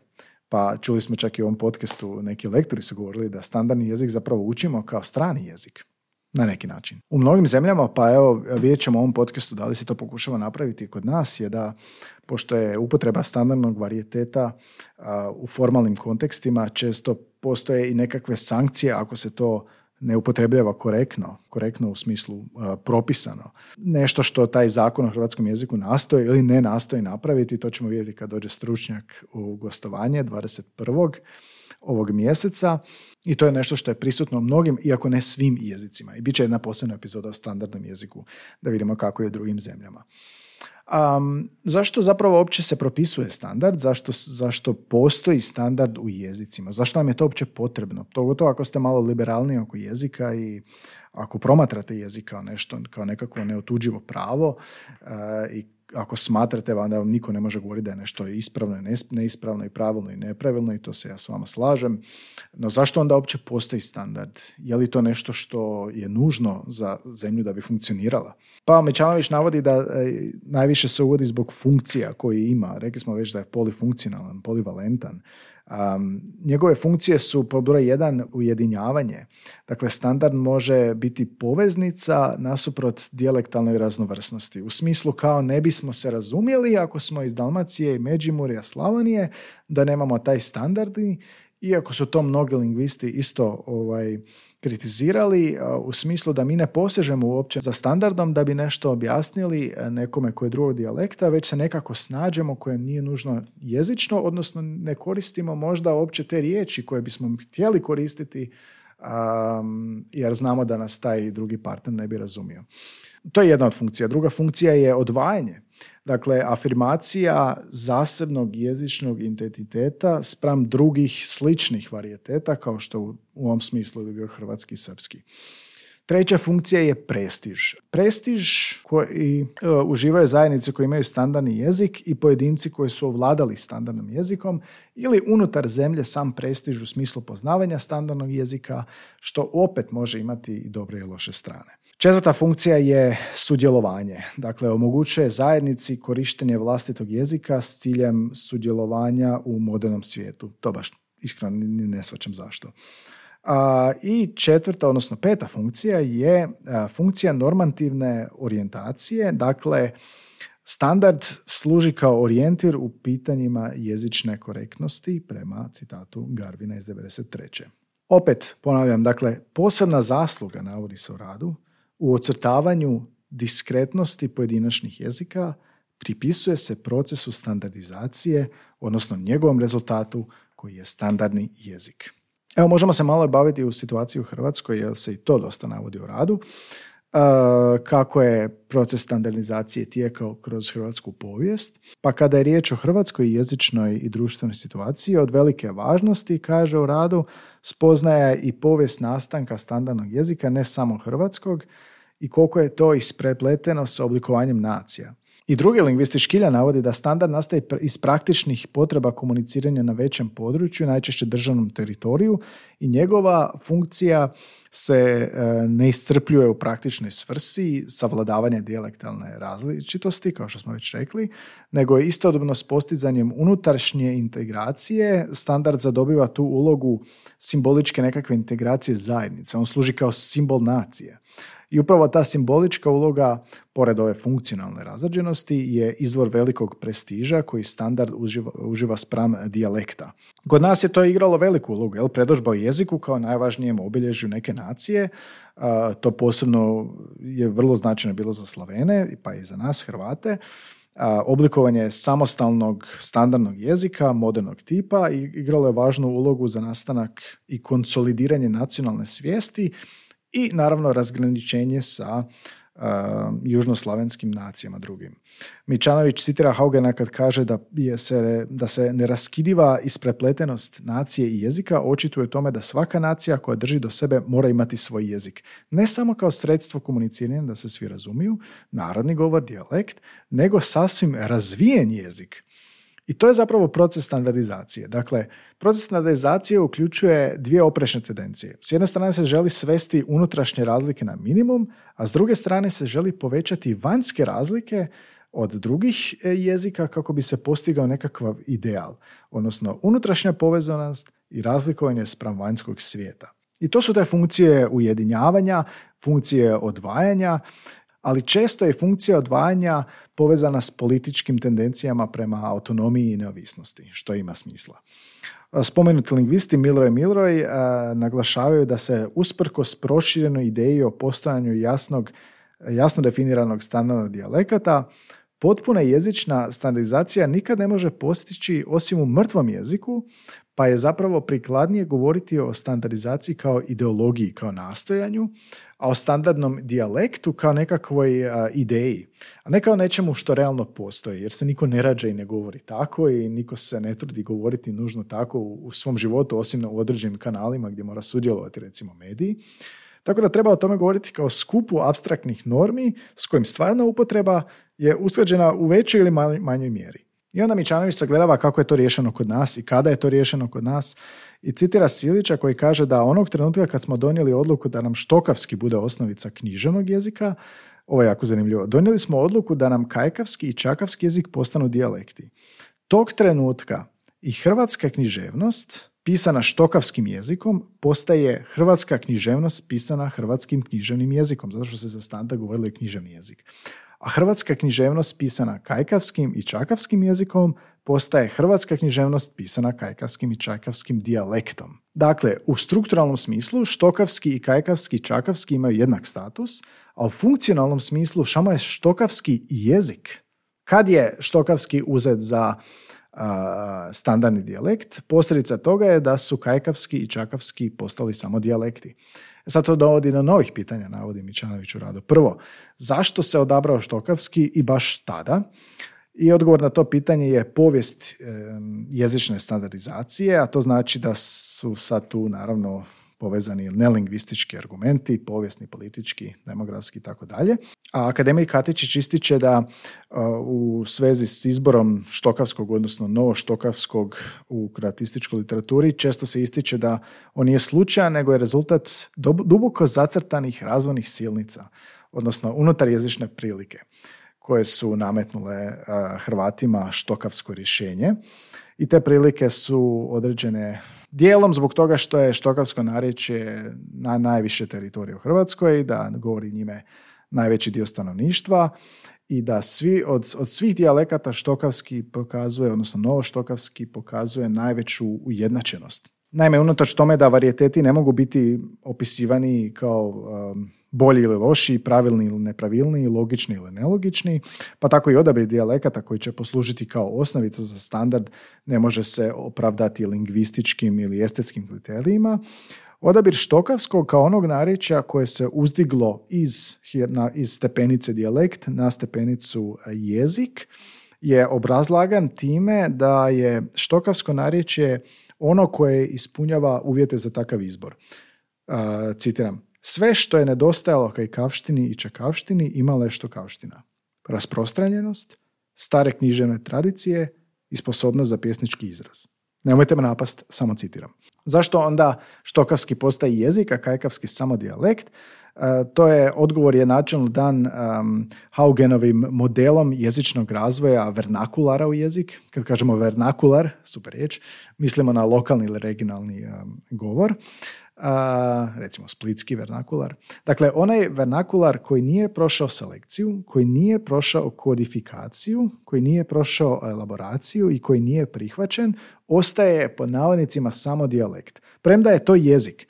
Pa čuli smo čak i u ovom podcastu, neki lektori su govorili da standardni jezik zapravo učimo kao strani jezik. Na neki način. U mnogim zemljama, pa evo vidjet ćemo u ovom podcastu da li se to pokušava napraviti kod nas, je da pošto je upotreba standardnog varijeteta u formalnim kontekstima, često postoje i nekakve sankcije ako se to ne upotrebljava korektno, korektno u smislu propisano. Nešto što taj zakon o hrvatskom jeziku nastoji ili ne nastoji napraviti, to ćemo vidjeti kad dođe stručnjak u gostovanje 21. ovog mjeseca i to je nešto što je prisutno mnogim, iako ne svim jezicima. I bit će jedna posebna epizoda o standardnom jeziku da vidimo kako je u drugim zemljama. Um, zašto zapravo uopće se propisuje standard? Zašto, zašto postoji standard u jezicima? Zašto nam je to uopće potrebno? To ako ste malo liberalniji oko jezika i ako promatrate jezik kao nešto, kao nekako neotuđivo pravo uh, i ako smatrate da vam niko ne može govoriti da je nešto ispravno i neispravno i pravilno i nepravilno i to se ja s vama slažem. No zašto onda uopće postoji standard? Je li to nešto što je nužno za zemlju da bi funkcionirala? Pa Mečanović navodi da e, najviše se uvodi zbog funkcija koje ima. Rekli smo već da je polifunkcionalan, polivalentan. Um, njegove funkcije su po broj jedan ujedinjavanje. Dakle, standard može biti poveznica nasuprot dijalektalnoj raznovrsnosti. U smislu kao ne bismo se razumjeli ako smo iz Dalmacije i Međimurja, Slavonije, da nemamo taj standardi, iako su to mnogi lingvisti isto ovaj, kritizirali u smislu da mi ne posežemo uopće za standardom da bi nešto objasnili nekome koje je drugog dijalekta, već se nekako snađemo koje nije nužno jezično, odnosno ne koristimo možda uopće te riječi koje bismo htjeli koristiti jer znamo da nas taj drugi partner ne bi razumio. To je jedna od funkcija. Druga funkcija je odvajanje. Dakle, afirmacija zasebnog jezičnog identiteta spram drugih sličnih varijeteta, kao što u, ovom smislu bi bio hrvatski i srpski. Treća funkcija je prestiž. Prestiž koji e, uživaju zajednice koji imaju standardni jezik i pojedinci koji su ovladali standardnim jezikom ili unutar zemlje sam prestiž u smislu poznavanja standardnog jezika, što opet može imati i dobre i loše strane. Četvrta funkcija je sudjelovanje. Dakle, omogućuje zajednici korištenje vlastitog jezika s ciljem sudjelovanja u modernom svijetu. To baš iskreno ne svačam zašto. I četvrta, odnosno peta funkcija je funkcija normativne orijentacije. Dakle, standard služi kao orijentir u pitanjima jezične korektnosti prema citatu Garvina iz 93. Opet ponavljam, dakle, posebna zasluga navodi se u radu u ocrtavanju diskretnosti pojedinačnih jezika pripisuje se procesu standardizacije, odnosno njegovom rezultatu koji je standardni jezik. Evo, možemo se malo baviti u situaciji u Hrvatskoj, jer se i to dosta navodi u radu, kako je proces standardizacije tijekao kroz hrvatsku povijest. Pa kada je riječ o hrvatskoj jezičnoj i društvenoj situaciji, od velike važnosti, kaže u radu, spoznaja i povijest nastanka standardnog jezika, ne samo hrvatskog, i koliko je to isprepleteno sa oblikovanjem nacija. I drugi lingvisti Škilja navodi da standard nastaje iz praktičnih potreba komuniciranja na većem području, najčešće državnom teritoriju i njegova funkcija se e, ne iscrpljuje u praktičnoj svrsi savladavanje dijalektalne različitosti, kao što smo već rekli, nego je istodobno s postizanjem unutaršnje integracije standard zadobiva tu ulogu simboličke nekakve integracije zajednice. On služi kao simbol nacije. I upravo ta simbolička uloga, pored ove funkcionalne razrađenosti, je izvor velikog prestiža koji standard uživa, uživa spram dijalekta. Kod nas je to igralo veliku ulogu, jel? predožba o jeziku kao najvažnijem obilježju neke nacije, to posebno je vrlo značajno bilo za Slavene, pa i za nas, Hrvate, oblikovanje samostalnog standardnog jezika modernog tipa igralo je važnu ulogu za nastanak i konsolidiranje nacionalne svijesti i naravno razgraničenje sa uh, južnoslavenskim nacijama drugim. Mičanović citira Haugena kad kaže da, je se, da se neraskidiva isprepletenost nacije i jezika očituje tome da svaka nacija koja drži do sebe mora imati svoj jezik. Ne samo kao sredstvo komuniciranja da se svi razumiju, narodni govor, dijalekt, nego sasvim razvijen jezik i to je zapravo proces standardizacije. Dakle, proces standardizacije uključuje dvije oprešne tendencije. S jedne strane se želi svesti unutrašnje razlike na minimum, a s druge strane se želi povećati vanjske razlike od drugih e, jezika kako bi se postigao nekakav ideal, odnosno unutrašnja povezanost i razlikovanje spram vanjskog svijeta. I to su te funkcije ujedinjavanja, funkcije odvajanja, ali često je funkcija odvajanja povezana s političkim tendencijama prema autonomiji i neovisnosti, što ima smisla. Spomenuti lingvisti Milroy Milroy naglašavaju da se usprkos proširenoj ideji o postojanju jasnog, jasno definiranog standardnog dijalekata, potpuna jezična standardizacija nikad ne može postići osim u mrtvom jeziku, pa je zapravo prikladnije govoriti o standardizaciji kao ideologiji, kao nastojanju, a o standardnom dijalektu kao nekakvoj ideji, a ne kao nečemu što realno postoji, jer se niko ne rađa i ne govori tako i niko se ne trudi govoriti nužno tako u, svom životu, osim u određenim kanalima gdje mora sudjelovati recimo mediji. Tako da treba o tome govoriti kao skupu abstraktnih normi s kojim stvarna upotreba je usklađena u većoj ili manjoj mjeri. I onda Mičanović sagledava kako je to riješeno kod nas i kada je to riješeno kod nas i citira Silića koji kaže da onog trenutka kad smo donijeli odluku da nam štokavski bude osnovica književnog jezika, ovo je jako zanimljivo, donijeli smo odluku da nam kajkavski i čakavski jezik postanu dijalekti. Tog trenutka i hrvatska književnost pisana štokavskim jezikom postaje hrvatska književnost pisana hrvatskim književnim jezikom, zato što se za standa govorilo i književni jezik a hrvatska književnost pisana kajkavskim i čakavskim jezikom postaje hrvatska književnost pisana kajkavskim i čakavskim dijalektom. Dakle, u strukturalnom smislu štokavski i kajkavski i čakavski imaju jednak status, a u funkcionalnom smislu samo je štokavski jezik. Kad je štokavski uzet za standardni dijalekt, posljedica toga je da su kajkavski i čakavski postali samo dijalekti. Sad to dovodi do novih pitanja, navodi Mičanović u radu. Prvo, zašto se odabrao Štokavski i baš tada? I odgovor na to pitanje je povijest jezične standardizacije, a to znači da su sad tu naravno povezani nelingvistički argumenti, povijesni, politički, demografski i tako dalje. A akademik Katičić ističe da u svezi s izborom štokavskog, odnosno novoštokavskog u kreatističkoj literaturi, često se ističe da on nije slučajan, nego je rezultat duboko zacrtanih razvojnih silnica, odnosno unutar jezične prilike koje su nametnule Hrvatima štokavsko rješenje. I te prilike su određene dijelom zbog toga što je štokavsko narječje na najviše teritorije u Hrvatskoj, da govori njime najveći dio stanovništva i da svi, od, od svih dijalekata štokavski pokazuje, odnosno novo štokavski pokazuje najveću ujednačenost. Naime, unatoč tome da varijeteti ne mogu biti opisivani kao um, bolji ili loši, pravilni ili nepravilni, logični ili nelogični, pa tako i odabir dijalekata koji će poslužiti kao osnovica za standard ne može se opravdati lingvističkim ili estetskim kriterijima. Odabir štokavskog kao onog narječja koje se uzdiglo iz, iz stepenice dijalekt na stepenicu jezik je obrazlagan time da je štokavsko narječje ono koje ispunjava uvjete za takav izbor. citiram, sve što je nedostajalo kavštini i čekavštini imala je štokavština. Rasprostranjenost, stare književne tradicije i sposobnost za pjesnički izraz. Nemojte me napast, samo citiram. Zašto onda štokavski postaje jezik, a kajkavski samo dijalekt? E, to je odgovor je načelno dan um, Haugenovim modelom jezičnog razvoja vernakulara u jezik. Kad kažemo vernakular, super riječ, mislimo na lokalni ili regionalni govor recimo splitski vernakular. Dakle, onaj vernakular koji nije prošao selekciju, koji nije prošao kodifikaciju, koji nije prošao elaboraciju i koji nije prihvaćen, ostaje pod navodnicima samo dijalekt. Premda je to jezik.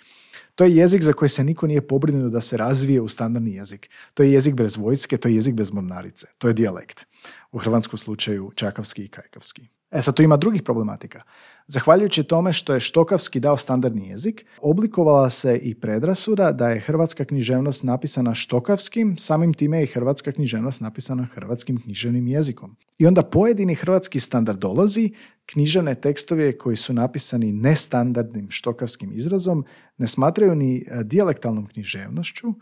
To je jezik za koji se niko nije pobrinuo da se razvije u standardni jezik. To je jezik bez vojske, to je jezik bez mornarice. To je dijalekt. U hrvatskom slučaju čakavski i kajkavski. E sad tu ima drugih problematika. Zahvaljujući tome što je Štokavski dao standardni jezik, oblikovala se i predrasuda da je hrvatska književnost napisana štokavskim, samim time je i hrvatska književnost napisana hrvatskim književnim jezikom. I onda pojedini hrvatski standardolozi književne tekstove koji su napisani nestandardnim štokavskim izrazom ne smatraju ni e, dijalektalnom književnošću,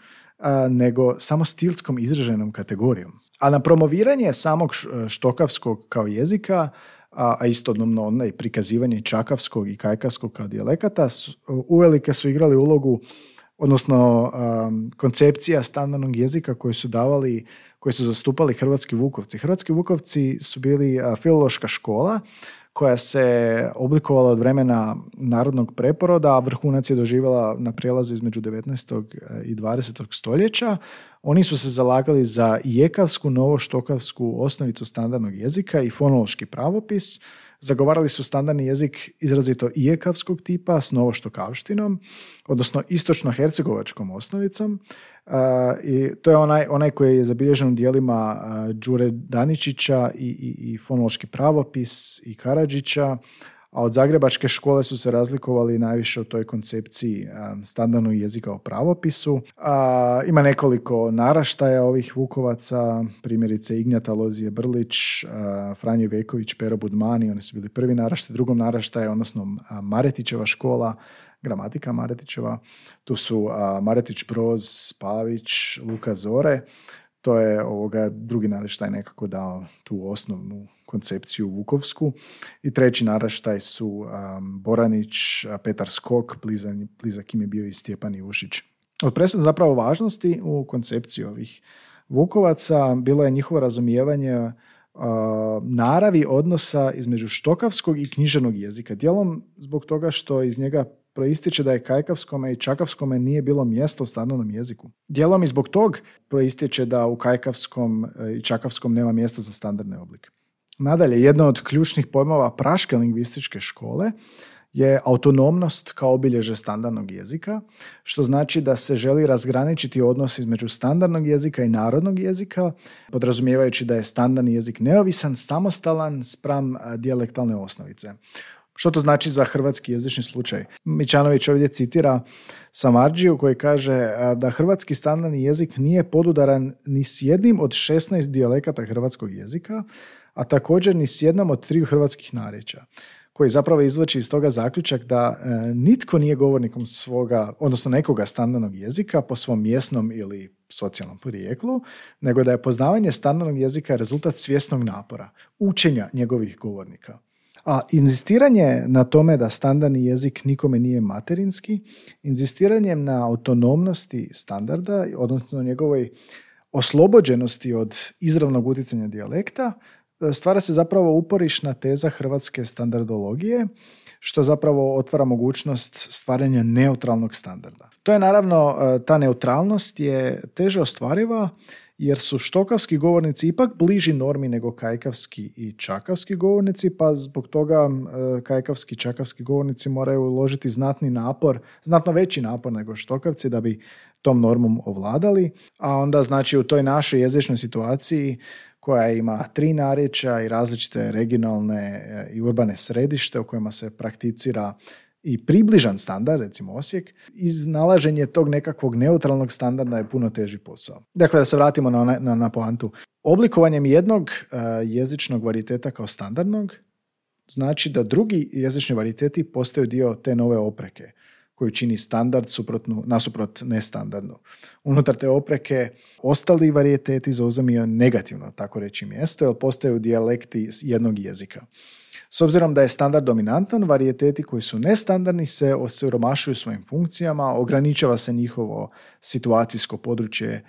nego samo stilskom izraženom kategorijom. A na promoviranje samog štokavskog kao jezika a istodobno onda i prikazivanje čakavskog i kajkavskog kao dijalekata, uvelike su igrali ulogu odnosno koncepcija standardnog jezika koju su davali, koji su zastupali hrvatski vukovci. Hrvatski vukovci su bili filološka škola koja se oblikovala od vremena narodnog preporoda, a vrhunac je doživjela na prijelazu između 19. i 20. stoljeća. Oni su se zalagali za jekavsku, novoštokavsku osnovicu standardnog jezika i fonološki pravopis. Zagovarali su standardni jezik izrazito ijekavskog tipa s novoštokavštinom, odnosno istočno-hercegovačkom osnovicom. I to je onaj, onaj koji je zabilježen u dijelima Đure Daničića i, i, i fonološki pravopis i Karadžića, a od Zagrebačke škole su se razlikovali najviše u toj koncepciji standardnog jezika o pravopisu. Ima nekoliko naraštaja ovih Vukovaca, primjerice Ignjata Lozije Brlić, Franjo Veković, Pero Budmani, oni su bili prvi naraštaj, drugom naraštaj, odnosno Maretićeva škola, gramatika Maretićeva. Tu su Maretić Broz, Pavić, Luka Zore. To je ovoga drugi naraštaj nekako dao tu osnovnu koncepciju Vukovsku. I treći naraštaj su um, Boranić, Petar Skok, blizak im je bio i Stjepan Jušić. Od presudne zapravo važnosti u koncepciji ovih Vukovaca bilo je njihovo razumijevanje naravi odnosa između štokavskog i književnog jezika. Dijelom zbog toga što iz njega proističe da je kajkavskome i čakavskome nije bilo mjesto u standardnom jeziku. Dijelom i zbog tog proističe da u kajkavskom e, i čakavskom nema mjesta za standardne oblike. Nadalje, jedna od ključnih pojmova praške lingvističke škole je autonomnost kao obilježe standardnog jezika, što znači da se želi razgraničiti odnos između standardnog jezika i narodnog jezika, podrazumijevajući da je standardni jezik neovisan, samostalan spram dijalektalne osnovice. Što to znači za hrvatski jezični slučaj? Mičanović ovdje citira Samarđiju koji kaže da hrvatski standardni jezik nije podudaran ni s jednim od 16 dijalekata hrvatskog jezika, a također ni s jednom od triju hrvatskih narječja. koji zapravo izvlači iz toga zaključak da e, nitko nije govornikom svoga, odnosno nekoga standardnog jezika po svom mjesnom ili socijalnom porijeklu, nego da je poznavanje standardnog jezika rezultat svjesnog napora, učenja njegovih govornika. A inzistiranje na tome da standardni jezik nikome nije materinski, inzistiranjem na autonomnosti standarda, odnosno njegovoj oslobođenosti od izravnog utjecanja dijalekta, stvara se zapravo uporišna teza hrvatske standardologije, što zapravo otvara mogućnost stvaranja neutralnog standarda. To je naravno, ta neutralnost je teže ostvariva jer su štokavski govornici ipak bliži normi nego kajkavski i čakavski govornici, pa zbog toga kajkavski i čakavski govornici moraju uložiti znatni napor, znatno veći napor nego štokavci da bi tom normom ovladali, a onda znači u toj našoj jezičnoj situaciji koja ima tri narječja i različite regionalne e, i urbane središte u kojima se prakticira i približan standard, recimo Osijek, iznalaženje tog nekakvog neutralnog standarda je puno teži posao. Dakle, da se vratimo na, na, na poantu. Oblikovanjem jednog uh, jezičnog varijeteta kao standardnog znači da drugi jezični varijiteti postaju dio te nove opreke koju čini standard suprotnu, nasuprot nestandardnu. Unutar te opreke ostali varijeteti zauzimaju negativno, tako reći mjesto, jer postaju dijalekti jednog jezika. S obzirom da je standard dominantan, varijeteti koji su nestandardni se osiromašuju svojim funkcijama, ograničava se njihovo situacijsko područje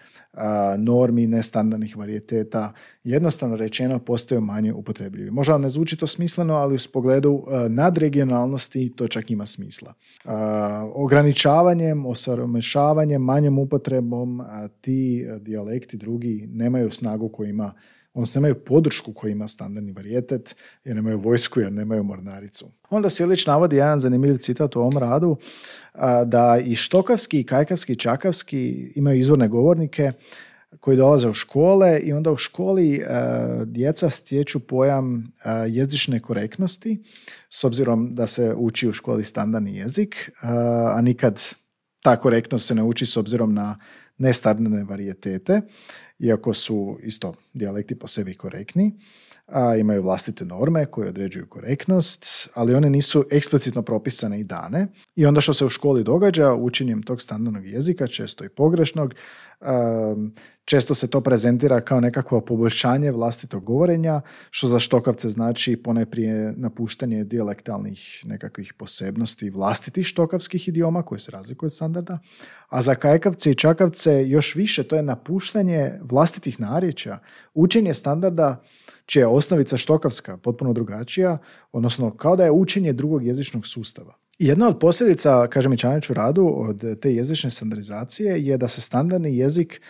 normi, nestandardnih varijeteta. Jednostavno rečeno, postaju manje upotrebljivi. Možda ne zvuči to smisleno, ali u pogledu nadregionalnosti to čak ima smisla. Ograničavanjem, osaromešavanjem, manjom upotrebom ti dijalekti drugi nemaju snagu koju ima odnosno nemaju podršku koji ima standardni varijetet, jer nemaju vojsku, jer nemaju mornaricu. Onda Silić navodi jedan zanimljiv citat u ovom radu, da i štokavski, i kajkavski, i čakavski imaju izvorne govornike koji dolaze u škole i onda u školi djeca stječu pojam jezične korektnosti, s obzirom da se uči u školi standardni jezik, a nikad ta korektnost se ne uči s obzirom na nestandardne varijetete iako su isto dijalekti po sebi korektni, a imaju vlastite norme koje određuju korektnost, ali one nisu eksplicitno propisane i dane. I onda što se u školi događa, učenjem tog standardnog jezika, često i pogrešnog, često se to prezentira kao nekakvo poboljšanje vlastitog govorenja, što za štokavce znači poneprije napuštanje dijalektalnih nekakvih posebnosti vlastitih štokavskih idioma koji se razlikuju od standarda, a za kajkavce i čakavce još više to je napuštanje vlastitih narječja, učenje standarda čija je osnovica štokavska potpuno drugačija, odnosno kao da je učenje drugog jezičnog sustava. Jedna od posljedica, kažem i u radu, od te jezične standardizacije je da se standardni jezik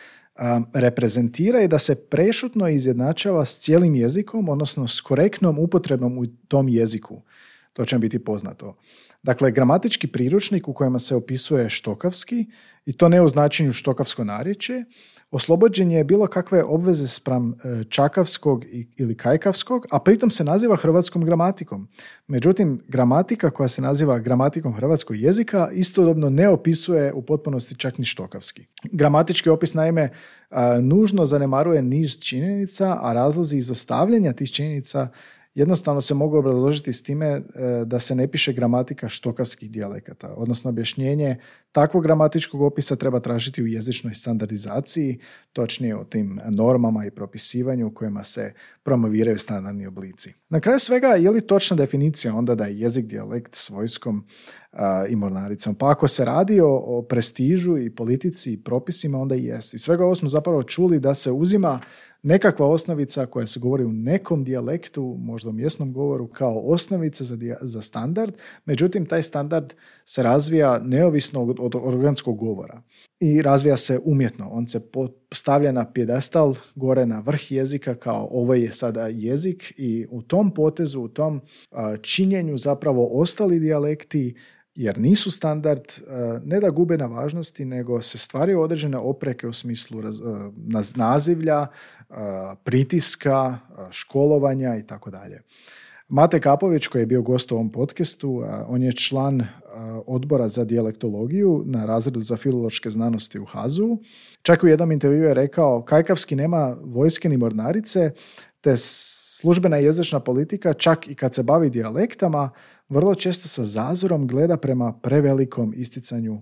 reprezentira i da se prešutno izjednačava s cijelim jezikom, odnosno s korektnom upotrebom u tom jeziku. To će biti poznato. Dakle, gramatički priručnik u kojima se opisuje štokavski, i to ne u značenju štokavsko narječje, oslobođen je bilo kakve obveze spram e, čakavskog ili kajkavskog, a pritom se naziva hrvatskom gramatikom. Međutim, gramatika koja se naziva gramatikom hrvatskog jezika istodobno ne opisuje u potpunosti čak ni štokavski. Gramatički opis naime nužno zanemaruje niz činjenica, a razlozi izostavljanja tih činjenica jednostavno se mogu obrazložiti s time e, da se ne piše gramatika štokavskih dijalekata, odnosno objašnjenje takvog gramatičkog opisa treba tražiti u jezičnoj standardizaciji, točnije o tim normama i propisivanju u kojima se promoviraju standardni oblici. Na kraju svega, je li točna definicija onda da je jezik dijalekt s vojskom i mornaricom? Pa ako se radi o, o prestižu i politici i propisima, onda i jest. I svega ovo smo zapravo čuli da se uzima nekakva osnovica koja se govori u nekom dijalektu, možda u mjesnom govoru, kao osnovica za, za standard, međutim taj standard se razvija neovisno od, od organskog govora. I razvija se umjetno. On se stavlja na pjedestal gore na vrh jezika kao ovo je sada jezik. I u tom potezu, u tom činjenju zapravo ostali dijalekti jer nisu standard, ne da gube na važnosti, nego se stvaraju određene opreke u smislu nazivlja, pritiska, školovanja i tako dalje. Mate Kapović koji je bio gost u ovom podcastu, on je član odbora za dijalektologiju na razredu za filološke znanosti u Hazu. Čak u jednom intervju je rekao Kajkavski nema vojske ni mornarice, te službena jezična politika, čak i kad se bavi dijalektama, vrlo često sa zazorom gleda prema prevelikom isticanju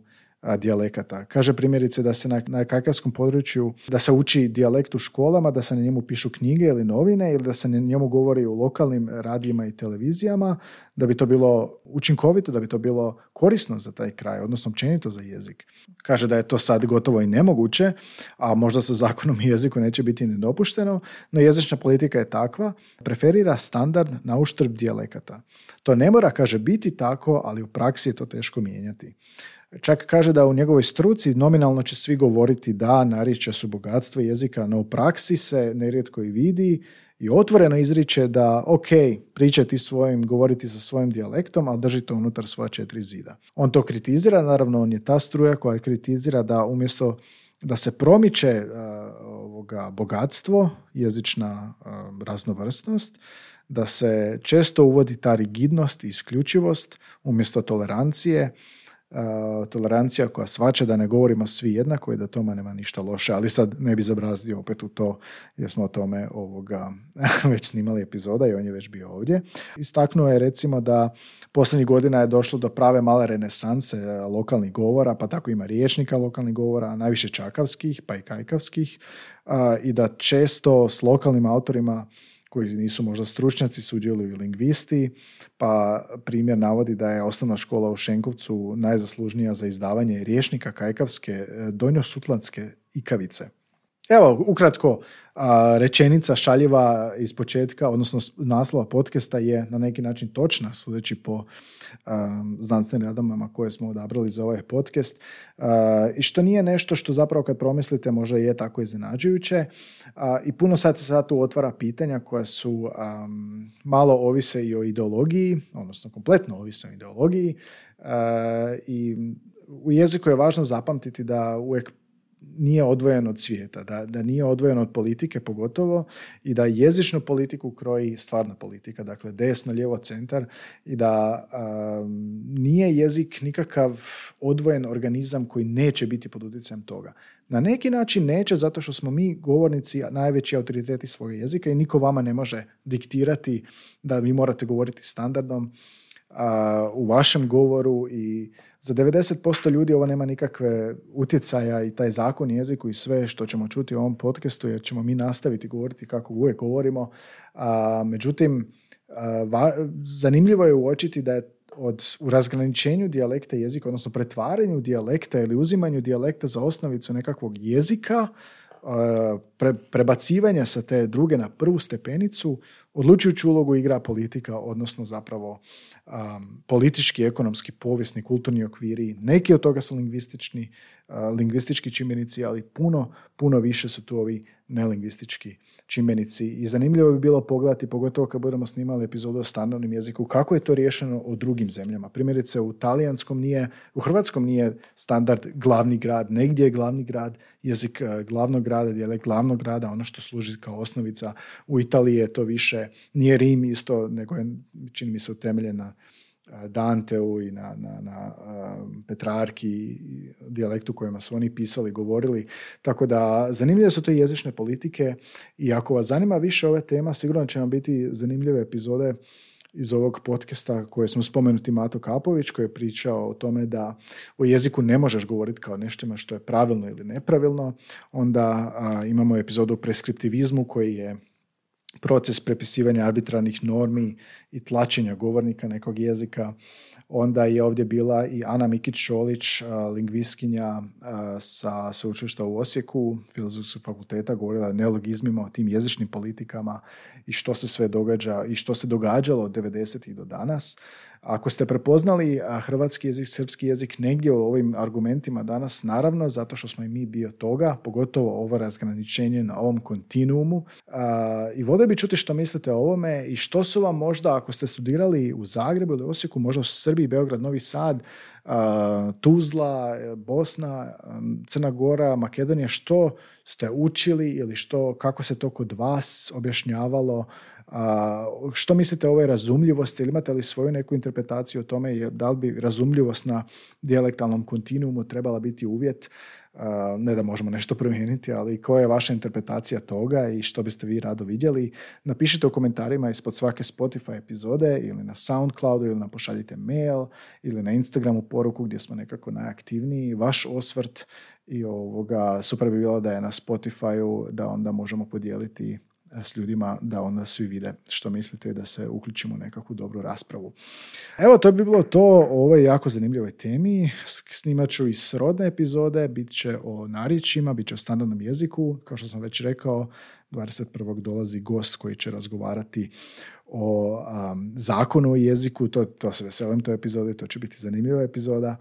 dijalekata. Kaže primjerice da se na, na kakavskom području da se uči dijalekt u školama, da se na njemu pišu knjige ili novine ili da se na njemu govori u lokalnim radijima i televizijama, da bi to bilo učinkovito, da bi to bilo korisno za taj kraj, odnosno općenito za jezik. Kaže da je to sad gotovo i nemoguće, a možda sa zakonom i jeziku neće biti nedopušteno, no jezična politika je takva, preferira standard na uštrb dijalekata. To ne mora, kaže, biti tako, ali u praksi je to teško mijenjati. Čak kaže da u njegovoj struci nominalno će svi govoriti da narječja su bogatstvo jezika, no u praksi se nerijetko i vidi i otvoreno izriče da ok, pričati svojim, govoriti sa svojim dijalektom, ali drži to unutar svoja četiri zida. On to kritizira, naravno on je ta struja koja kritizira da umjesto da se promiče ovoga bogatstvo, jezična raznovrsnost, da se često uvodi ta rigidnost i isključivost umjesto tolerancije, tolerancija koja svača da ne govorimo svi jednako i da tome nema ništa loše, ali sad ne bi zabrazio opet u to jer smo o tome ovoga (laughs) već snimali epizoda i on je već bio ovdje. Istaknuo je recimo da posljednjih godina je došlo do prave male renesanse lokalnih govora, pa tako ima riječnika lokalnih govora, najviše čakavskih pa i kajkavskih i da često s lokalnim autorima koji nisu možda stručnjaci, sudjeluju lingvisti, pa primjer navodi da je osnovna škola u Šenkovcu najzaslužnija za izdavanje riječnika kajkavske e, donjo-sutlanske ikavice. Evo, ukratko, rečenica šaljiva iz početka, odnosno naslova podcasta je na neki način točna, sudeći po znanstvenim radama koje smo odabrali za ovaj podcast. I što nije nešto što zapravo kad promislite možda je tako iznenađujuće. I puno sad se sad tu otvara pitanja koja su malo ovise i o ideologiji, odnosno kompletno ovise o ideologiji. I u jeziku je važno zapamtiti da uvijek nije odvojen od svijeta, da, da nije odvojen od politike pogotovo i da jezičnu politiku kroji stvarna politika, dakle desno, lijevo, centar i da nije jezik nikakav odvojen organizam koji neće biti pod utjecajem toga. Na neki način neće zato što smo mi govornici najveći autoriteti svoga jezika i niko vama ne može diktirati da vi morate govoriti standardom u vašem govoru i za 90% ljudi ovo nema nikakve utjecaja i taj zakon jeziku i sve što ćemo čuti u ovom podcastu jer ćemo mi nastaviti govoriti kako uvijek govorimo. A, međutim, zanimljivo je uočiti da je od, u razgraničenju dijalekta jezika, odnosno pretvaranju dijalekta ili uzimanju dijalekta za osnovicu nekakvog jezika, pre, prebacivanja sa te druge na prvu stepenicu, odlučujuću ulogu igra politika, odnosno zapravo um, politički, ekonomski, povijesni, kulturni okviri. Neki od toga su lingvistični, lingvistički čimbenici, ali puno, puno više su tu ovi nelingvistički čimbenici. I zanimljivo bi bilo pogledati, pogotovo kad budemo snimali epizodu o standardnom jeziku, kako je to riješeno u drugim zemljama. Primjerice u talijanskom nije, u hrvatskom nije standard glavni grad, negdje je glavni grad, jezik glavnog grada, dijalekt glavnog grada, ono što služi kao osnovica. U Italiji je to više, nije Rim isto, nego je, čini mi se, utemeljen na Danteu i na, na, na Petrarki, dijalektu kojima su oni pisali, govorili. Tako da zanimljive su to jezične politike i ako vas zanima više ove tema, sigurno će vam biti zanimljive epizode iz ovog podcasta koje smo spomenuti Mato Kapović koji je pričao o tome da o jeziku ne možeš govoriti kao nešto što je pravilno ili nepravilno. Onda imamo epizodu o preskriptivizmu koji je proces prepisivanja arbitrarnih normi i tlačenja govornika nekog jezika. Onda je ovdje bila i Ana Mikić-Šolić, lingviskinja sa sveučilišta u Osijeku, filozofskog fakulteta, govorila o neologizmima, o tim jezičnim politikama i što se sve događa i što se događalo od 90. do danas. Ako ste prepoznali hrvatski jezik, srpski jezik negdje u ovim argumentima danas, naravno, zato što smo i mi bio toga, pogotovo ovo razgraničenje na ovom kontinuumu. I volio bi čuti što mislite o ovome i što su vam možda, ako ste studirali u Zagrebu ili Osijeku, možda u Srbiji, Beograd, Novi Sad, Tuzla, Bosna, Crna Gora, Makedonija, što ste učili ili što, kako se to kod vas objašnjavalo, a, što mislite o ovoj razumljivosti ili imate li svoju neku interpretaciju o tome da li bi razumljivost na dijalektalnom kontinuumu trebala biti uvjet ne da možemo nešto (laughs) promijeniti, ali koja je vaša interpretacija toga i što biste vi rado vidjeli. Napišite u komentarima ispod svake Spotify epizode ili na Soundcloudu ili nam pošaljite mail ili na Instagramu poruku gdje smo nekako najaktivniji. Vaš osvrt i ovoga super bi bilo da je na Spotify-u da onda možemo podijeliti s ljudima da onda svi vide što mislite i da se uključimo nekakvu dobru raspravu. Evo, to bi bilo to o ovoj jako zanimljivoj temi. Snimat ću i srodne epizode, bit će o narječima, bit će o standardnom jeziku. Kao što sam već rekao, 21. dolazi gost koji će razgovarati o zakonu o jeziku, to, to se veselim toj epizodi, to će biti zanimljiva epizoda.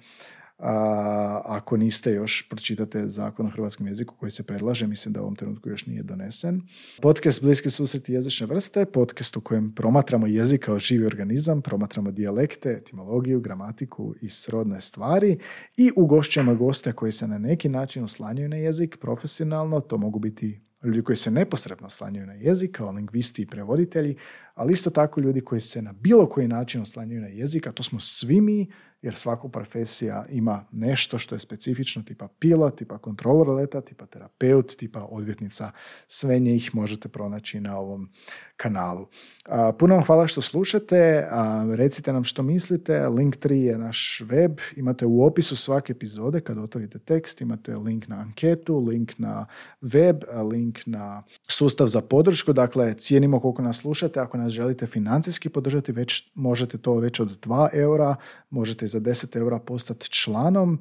A, ako niste još, pročitate zakon o hrvatskom jeziku koji se predlaže, mislim da u ovom trenutku još nije donesen. Podcast Bliski susreti jezične vrste, podcast u kojem promatramo jezik kao živi organizam, promatramo dijalekte, etimologiju, gramatiku i srodne stvari i ugošćujemo goste koji se na neki način oslanjaju na jezik profesionalno, to mogu biti ljudi koji se neposredno oslanjaju na jezik, kao lingvisti i prevoditelji, ali isto tako ljudi koji se na bilo koji način oslanjaju na jezik, a to smo svi mi, jer svaka profesija ima nešto što je specifično, tipa pilot, tipa kontrolor leta, tipa terapeut, tipa odvjetnica. Sve njih možete pronaći na ovom kanalu. Puno vam hvala što slušate, recite nam što mislite, link 3 je naš web, imate u opisu svake epizode kad otvorite tekst, imate link na anketu, link na web, link na sustav za podršku, dakle cijenimo koliko nas slušate, ako nas želite financijski podržati, već možete to već od 2 eura, možete za 10 eura postati članom,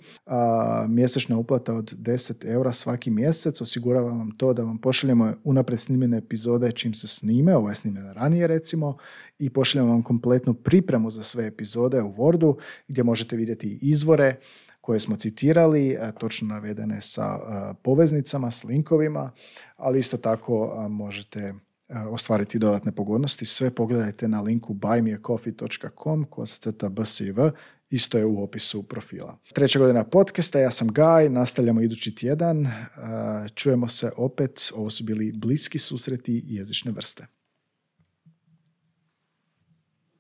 mjesečna uplata od 10 eura svaki mjesec, osigurava vam to da vam pošaljemo unaprijed snimljene epizode čim se snime, ovo je snimljeno ranije recimo, i pošaljemo vam kompletnu pripremu za sve epizode u Wordu gdje možete vidjeti izvore koje smo citirali, točno navedene sa poveznicama, s linkovima, ali isto tako možete ostvariti dodatne pogodnosti. Sve pogledajte na linku buymeacoffee.com koja se crta BSIV, isto je u opisu profila. Treća godina podcasta, ja sam Gaj, nastavljamo idući tjedan, čujemo se opet, ovo su bili bliski susreti jezične vrste.